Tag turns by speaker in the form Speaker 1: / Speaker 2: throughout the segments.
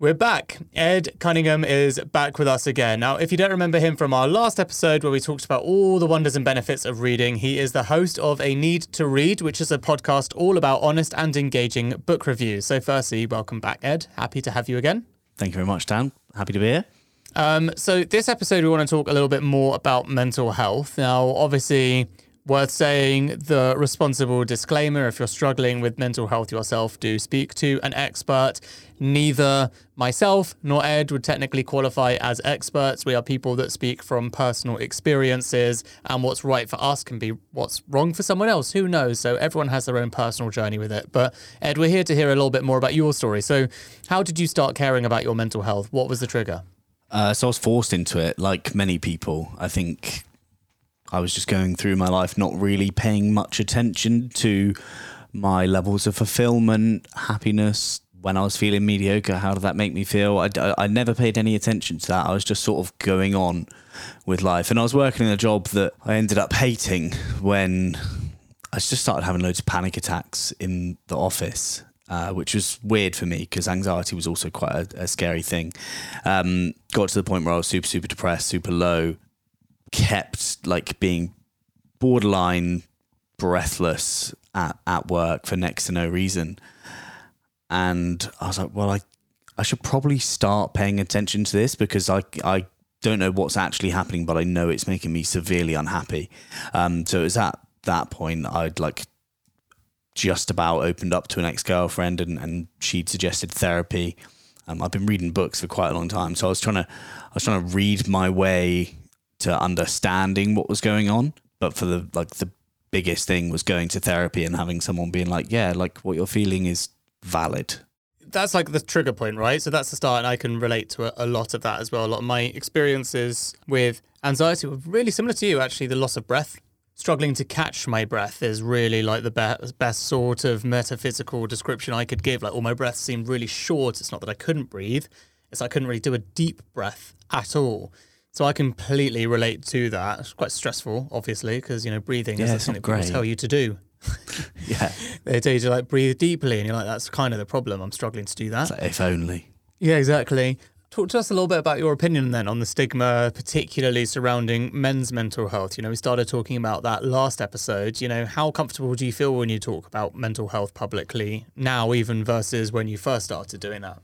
Speaker 1: We're back. Ed Cunningham is back with us again. Now, if you don't remember him from our last episode where we talked about all the wonders and benefits of reading, he is the host of A Need to Read, which is a podcast all about honest and engaging book reviews. So, firstly, welcome back, Ed. Happy to have you again.
Speaker 2: Thank you very much, Dan. Happy to be here.
Speaker 1: Um, so, this episode, we want to talk a little bit more about mental health. Now, obviously, worth saying the responsible disclaimer if you're struggling with mental health yourself, do speak to an expert. Neither myself nor Ed would technically qualify as experts. We are people that speak from personal experiences, and what's right for us can be what's wrong for someone else. Who knows? So everyone has their own personal journey with it. But Ed, we're here to hear a little bit more about your story. So, how did you start caring about your mental health? What was the trigger?
Speaker 2: Uh, so I was forced into it, like many people. I think I was just going through my life not really paying much attention to my levels of fulfillment, happiness. When I was feeling mediocre, how did that make me feel? I, I, never paid any attention to that. I was just sort of going on with life. And I was working in a job that I ended up hating when I just started having loads of panic attacks in the office. Uh, which was weird for me because anxiety was also quite a, a scary thing. Um, got to the point where I was super, super depressed, super low, kept like being borderline breathless at, at work for next to no reason. And I was like, well, I, I should probably start paying attention to this because I, I don't know what's actually happening, but I know it's making me severely unhappy. Um, so it was at that point I'd like just about opened up to an ex girlfriend and, and she'd suggested therapy. Um, I've been reading books for quite a long time, so I was trying to I was trying to read my way to understanding what was going on. But for the like the biggest thing was going to therapy and having someone being like, yeah, like what you're feeling is valid.
Speaker 1: That's like the trigger point, right? So that's the start, and I can relate to a, a lot of that as well. A lot of my experiences with anxiety were really similar to you, actually. The loss of breath, struggling to catch my breath is really like the best best sort of metaphysical description I could give. Like all my breaths seemed really short. It's not that I couldn't breathe; it's I couldn't really do a deep breath at all. So I completely relate to that. It's quite stressful, obviously, because you know breathing
Speaker 2: Yeah,
Speaker 1: is something people tell you to do.
Speaker 2: Yeah.
Speaker 1: They tell you to like breathe deeply, and you're like, that's kind of the problem. I'm struggling to do that.
Speaker 2: Like, if only.
Speaker 1: Yeah, exactly. Talk to us a little bit about your opinion then on the stigma, particularly surrounding men's mental health. You know, we started talking about that last episode. You know, how comfortable do you feel when you talk about mental health publicly now, even versus when you first started doing that?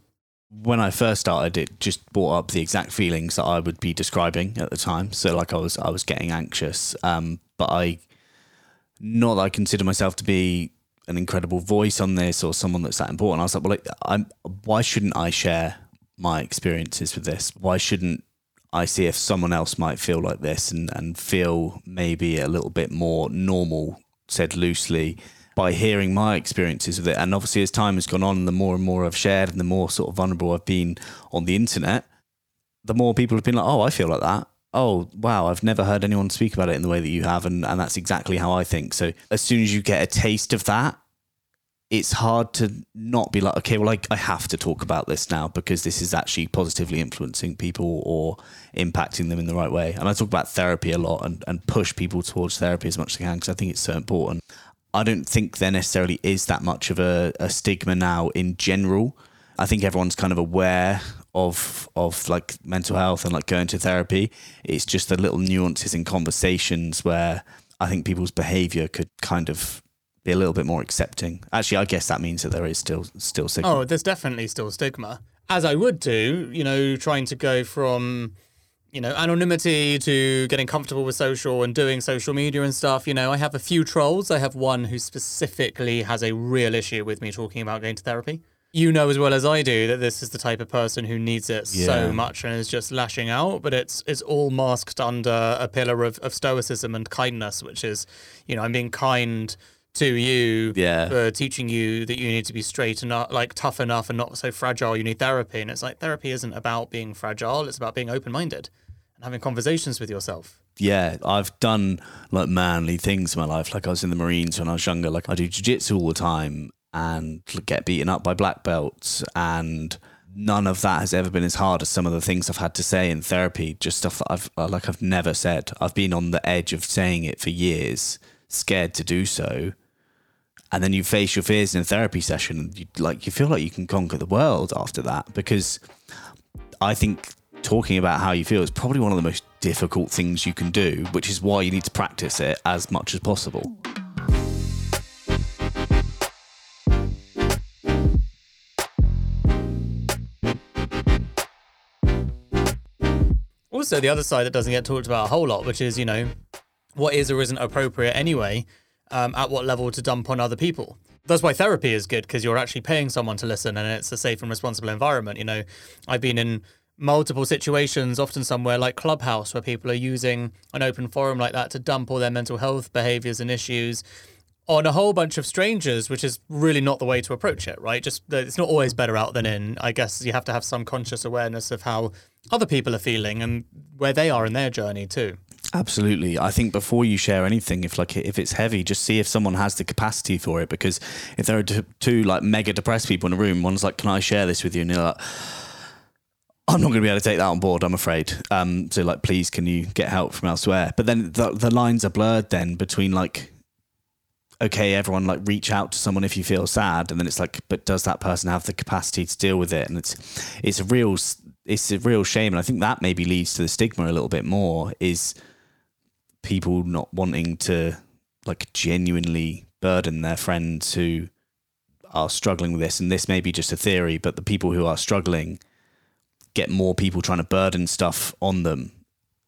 Speaker 2: When I first started, it just brought up the exact feelings that I would be describing at the time. So like I was I was getting anxious, um, but I not that I consider myself to be an incredible voice on this or someone that's that important. I was like, well, like, I'm why shouldn't I share my experiences with this? Why shouldn't I see if someone else might feel like this and and feel maybe a little bit more normal, said loosely by hearing my experiences with it. And obviously, as time has gone on, the more and more I've shared and the more sort of vulnerable I've been on the internet, the more people have been like, oh, I feel like that. Oh, wow, I've never heard anyone speak about it in the way that you have. And, and that's exactly how I think. So as soon as you get a taste of that, it's hard to not be like, okay, well, I, I have to talk about this now because this is actually positively influencing people or impacting them in the right way. And I talk about therapy a lot and, and push people towards therapy as much as I can because I think it's so important. I don't think there necessarily is that much of a, a stigma now in general. I think everyone's kind of aware of of like mental health and like going to therapy. It's just the little nuances in conversations where I think people's behavior could kind of be a little bit more accepting. Actually, I guess that means that there is still still stigma.
Speaker 1: Oh, there's definitely still stigma. As I would do, you know, trying to go from, you know, anonymity to getting comfortable with social and doing social media and stuff. You know, I have a few trolls. I have one who specifically has a real issue with me talking about going to therapy. You know as well as I do that this is the type of person who needs it so much and is just lashing out, but it's it's all masked under a pillar of, of stoicism and kindness, which is, you know, I'm being kind to you
Speaker 2: Yeah.
Speaker 1: for teaching you that you need to be straight and not like tough enough and not so fragile. You need therapy. And it's like therapy isn't about being fragile, it's about being open minded and having conversations with yourself.
Speaker 2: yeah, I've done like manly things in my life. Like I was in the Marines when I was younger. Like I do jiu-jitsu all the time and get beaten up by black belts and none of that has ever been as hard as some of the things I've had to say in therapy. Just stuff that I've uh, like I've never said. I've been on the edge of saying it for years, scared to do so. And then you face your fears in a therapy session. You, like you feel like you can conquer the world after that because I think talking about how you feel is probably one of the most difficult things you can do, which is why you need to practice it as much as possible.
Speaker 1: Also, the other side that doesn't get talked about a whole lot, which is, you know, what is or isn't appropriate anyway, um, at what level to dump on other people. That's why therapy is good because you're actually paying someone to listen and it's a safe and responsible environment. You know, I've been in multiple situations, often somewhere like Clubhouse, where people are using an open forum like that to dump all their mental health behaviors and issues on a whole bunch of strangers, which is really not the way to approach it, right? Just it's not always better out than in. I guess you have to have some conscious awareness of how other people are feeling and where they are in their journey too.
Speaker 2: Absolutely. I think before you share anything, if like if it's heavy, just see if someone has the capacity for it. Because if there are two like mega depressed people in a room, one's like, "Can I share this with you?" and you're like. I'm not going to be able to take that on board, I'm afraid. Um, so, like, please, can you get help from elsewhere? But then the, the lines are blurred then between like okay, everyone like reach out to someone if you feel sad, and then it's like, but does that person have the capacity to deal with it? And it's it's a real it's a real shame, and I think that maybe leads to the stigma a little bit more is people not wanting to like genuinely burden their friends who are struggling with this, and this may be just a theory, but the people who are struggling get more people trying to burden stuff on them,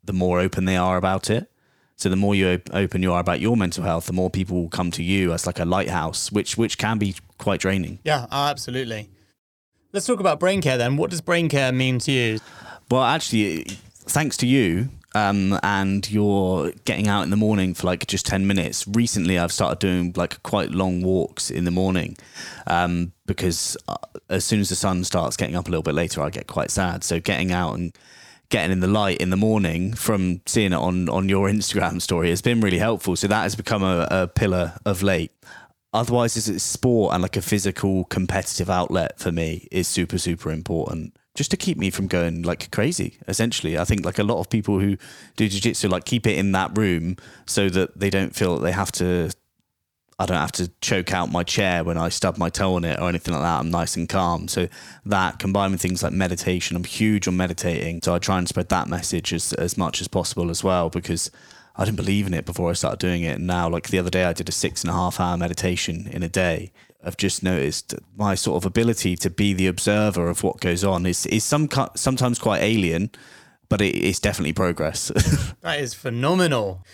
Speaker 2: the more open they are about it. So the more you op- open you are about your mental health, the more people will come to you as like a lighthouse, which which can be quite draining.
Speaker 1: Yeah, uh, absolutely. Let's talk about brain care then. What does brain care mean to you?
Speaker 2: Well, actually, thanks to you um, and you're getting out in the morning for like just 10 minutes. Recently, I've started doing like quite long walks in the morning um, because uh, as soon as the sun starts getting up a little bit later, I get quite sad. So getting out and getting in the light in the morning from seeing it on on your Instagram story has been really helpful. So that has become a, a pillar of late. Otherwise, it's sport and like a physical competitive outlet for me is super super important. Just to keep me from going like crazy, essentially. I think like a lot of people who do jiu-jitsu like keep it in that room so that they don't feel that they have to I don't have to choke out my chair when I stub my toe on it or anything like that. I'm nice and calm. So that combined with things like meditation, I'm huge on meditating. So I try and spread that message as, as much as possible as well because I didn't believe in it before I started doing it. And now, like the other day, I did a six and a half hour meditation in a day. I've just noticed my sort of ability to be the observer of what goes on is is some sometimes quite alien, but it, it's definitely progress.
Speaker 1: that is phenomenal.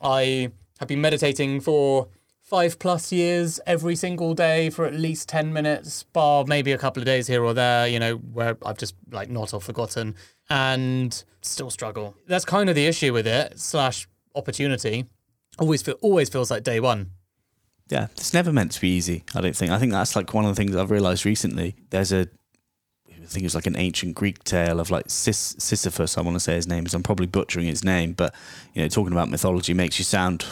Speaker 1: I have been meditating for five plus years every single day for at least 10 minutes, bar maybe a couple of days here or there, you know, where I've just like not or forgotten and still struggle. That's kind of the issue with it, slash opportunity. Always feel always feels like day one.
Speaker 2: Yeah, it's never meant to be easy, I don't think. I think that's like one of the things I've realized recently. There's a I think it was like an ancient Greek tale of like Sis- Sisyphus, I want to say his name is. I'm probably butchering his name, but you know, talking about mythology makes you sound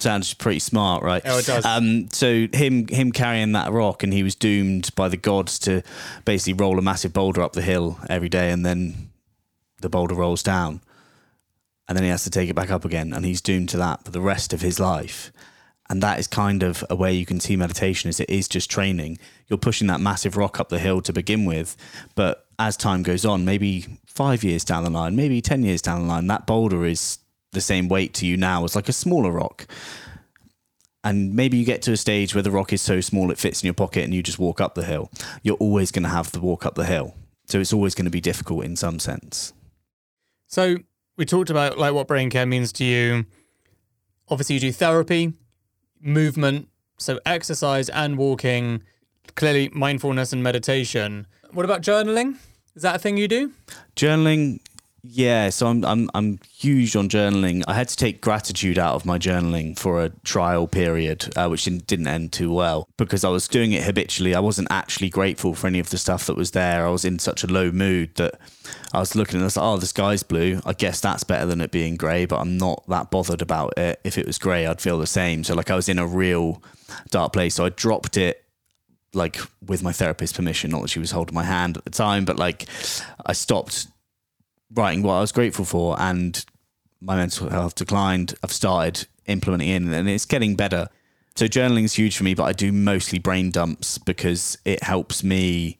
Speaker 2: sounds pretty smart, right?
Speaker 1: Oh, it does.
Speaker 2: Um, so him him carrying that rock, and he was doomed by the gods to basically roll a massive boulder up the hill every day, and then the boulder rolls down, and then he has to take it back up again, and he's doomed to that for the rest of his life. And that is kind of a way you can see meditation is it is just training. You're pushing that massive rock up the hill to begin with, but as time goes on, maybe five years down the line, maybe ten years down the line, that boulder is the same weight to you now as like a smaller rock. And maybe you get to a stage where the rock is so small it fits in your pocket and you just walk up the hill. You're always going to have the walk up the hill. So it's always going to be difficult in some sense.
Speaker 1: So we talked about like what brain care means to you. Obviously you do therapy, movement, so exercise and walking, clearly mindfulness and meditation. What about journaling? Is that a thing you do?
Speaker 2: Journaling Yeah, so I'm I'm I'm huge on journaling. I had to take gratitude out of my journaling for a trial period, uh, which didn't, didn't end too well because I was doing it habitually. I wasn't actually grateful for any of the stuff that was there. I was in such a low mood that I was looking and I was like, "Oh, the sky's blue. I guess that's better than it being grey." But I'm not that bothered about it. If it was grey, I'd feel the same. So like I was in a real dark place. So I dropped it like with my therapist's permission. Not that she was holding my hand at the time, but like I stopped writing what I was grateful for, and my mental health declined. I've started implementing it, and it's getting better. So journaling is huge for me, but I do mostly brain dumps because it helps me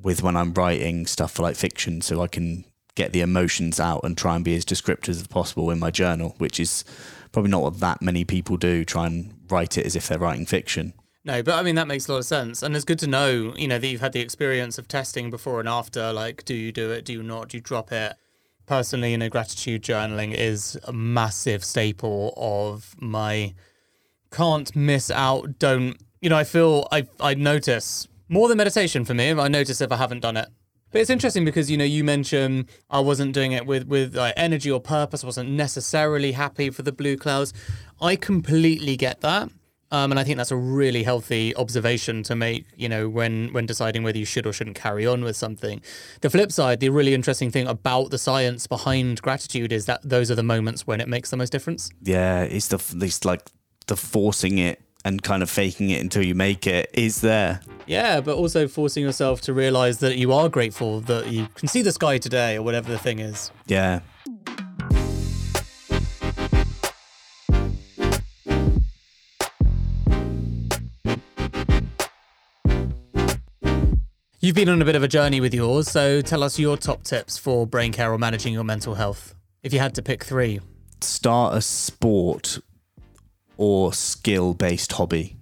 Speaker 2: with when I'm writing stuff for like fiction, so I can get the emotions out and try and be as descriptive as possible in my journal, which is probably not what that many people do. Try and write it as if they're writing fiction.
Speaker 1: No, but I mean that makes a lot of sense, and it's good to know, you know, that you've had the experience of testing before and after. Like, do you do it? Do you not? Do you drop it? Personally, you know, gratitude journaling is a massive staple of my can't miss out. Don't you know? I feel I I notice more than meditation for me. I notice if I haven't done it. But it's interesting because you know you mentioned I wasn't doing it with with like, energy or purpose. I wasn't necessarily happy for the blue clouds. I completely get that. Um, and I think that's a really healthy observation to make, you know, when when deciding whether you should or shouldn't carry on with something. The flip side, the really interesting thing about the science behind gratitude is that those are the moments when it makes the most difference.
Speaker 2: Yeah, it's the it's like the forcing it and kind of faking it until you make it is there.
Speaker 1: Yeah, but also forcing yourself to realize that you are grateful that you can see the sky today or whatever the thing is.
Speaker 2: Yeah.
Speaker 1: You've been on a bit of a journey with yours, so tell us your top tips for brain care or managing your mental health. If you had to pick three,
Speaker 2: Start a sport or skill based hobby,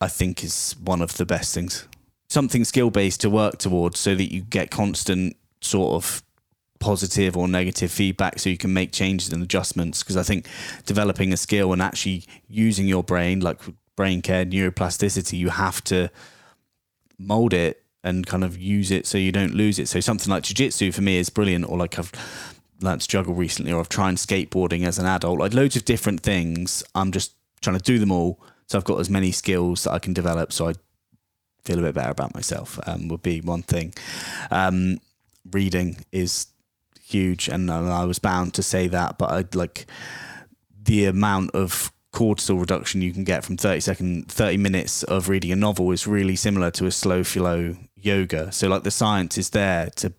Speaker 2: I think is one of the best things. Something skill based to work towards so that you get constant sort of positive or negative feedback so you can make changes and adjustments. Because I think developing a skill and actually using your brain, like brain care, neuroplasticity, you have to mold it and kind of use it so you don't lose it. So something like jiu-jitsu for me is brilliant or like I've learned to juggle recently or I've tried skateboarding as an adult. Like loads of different things. I'm just trying to do them all. So I've got as many skills that I can develop so I feel a bit better about myself um, would be one thing. Um, reading is huge and I was bound to say that, but I'd like the amount of cortisol reduction you can get from 30 second 30 minutes of reading a novel is really similar to a slow flow yoga. So like the science is there to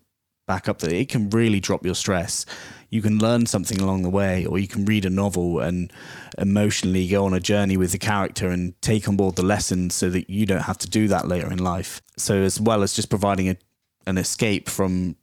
Speaker 2: back up that. It can really drop your stress. You can learn something along the way or you can read a novel and emotionally go on a journey with the character and take on board the lessons so that you don't have to do that later in life. So as well as just providing a, an escape from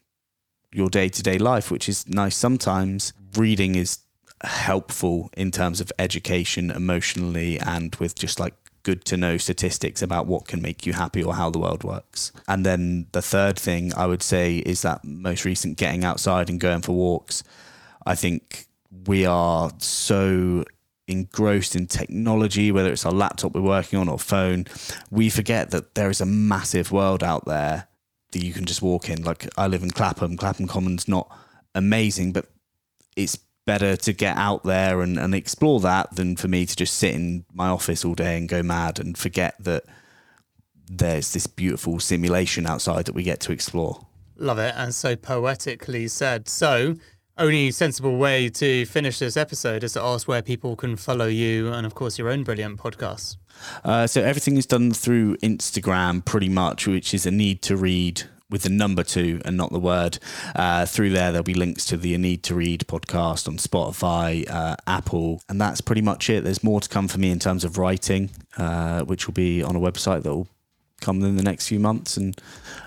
Speaker 2: your day-to-day life which is nice sometimes reading is helpful in terms of education emotionally and with just like good to know statistics about what can make you happy or how the world works. And then the third thing I would say is that most recent getting outside and going for walks. I think we are so engrossed in technology, whether it's our laptop we're working on or phone, we forget that there is a massive world out there that you can just walk in. Like I live in Clapham, Clapham Common's not amazing, but it's better to get out there and, and explore that than for me to just sit in my office all day and go mad and forget that there's this beautiful simulation outside that we get to explore.
Speaker 1: Love it, and so poetically said. So, only sensible way to finish this episode is to ask where people can follow you and, of course, your own brilliant podcasts.
Speaker 2: Uh, so everything is done through Instagram, pretty much, which is a need to read with the number two and not the word. Uh, through there, there'll be links to the Need to Read podcast on Spotify, uh, Apple, and that's pretty much it. There's more to come for me in terms of writing, uh, which will be on a website that will come in the next few months, and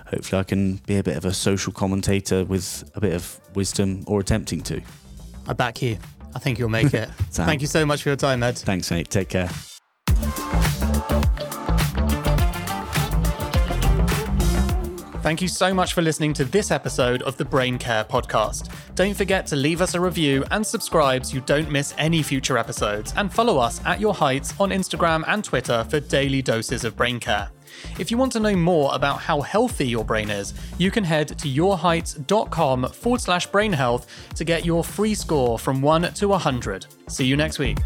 Speaker 2: hopefully, I can be a bit of a social commentator with a bit of wisdom or attempting to.
Speaker 1: I back you. I think you'll make it. Thank you so much for your time, Ed.
Speaker 2: Thanks, mate. Take care.
Speaker 1: Thank you so much for listening to this episode of the Brain Care Podcast. Don't forget to leave us a review and subscribe so you don't miss any future episodes, and follow us at your heights on Instagram and Twitter for daily doses of brain care. If you want to know more about how healthy your brain is, you can head to yourheights.com forward slash brain health to get your free score from 1 to 100. See you next week.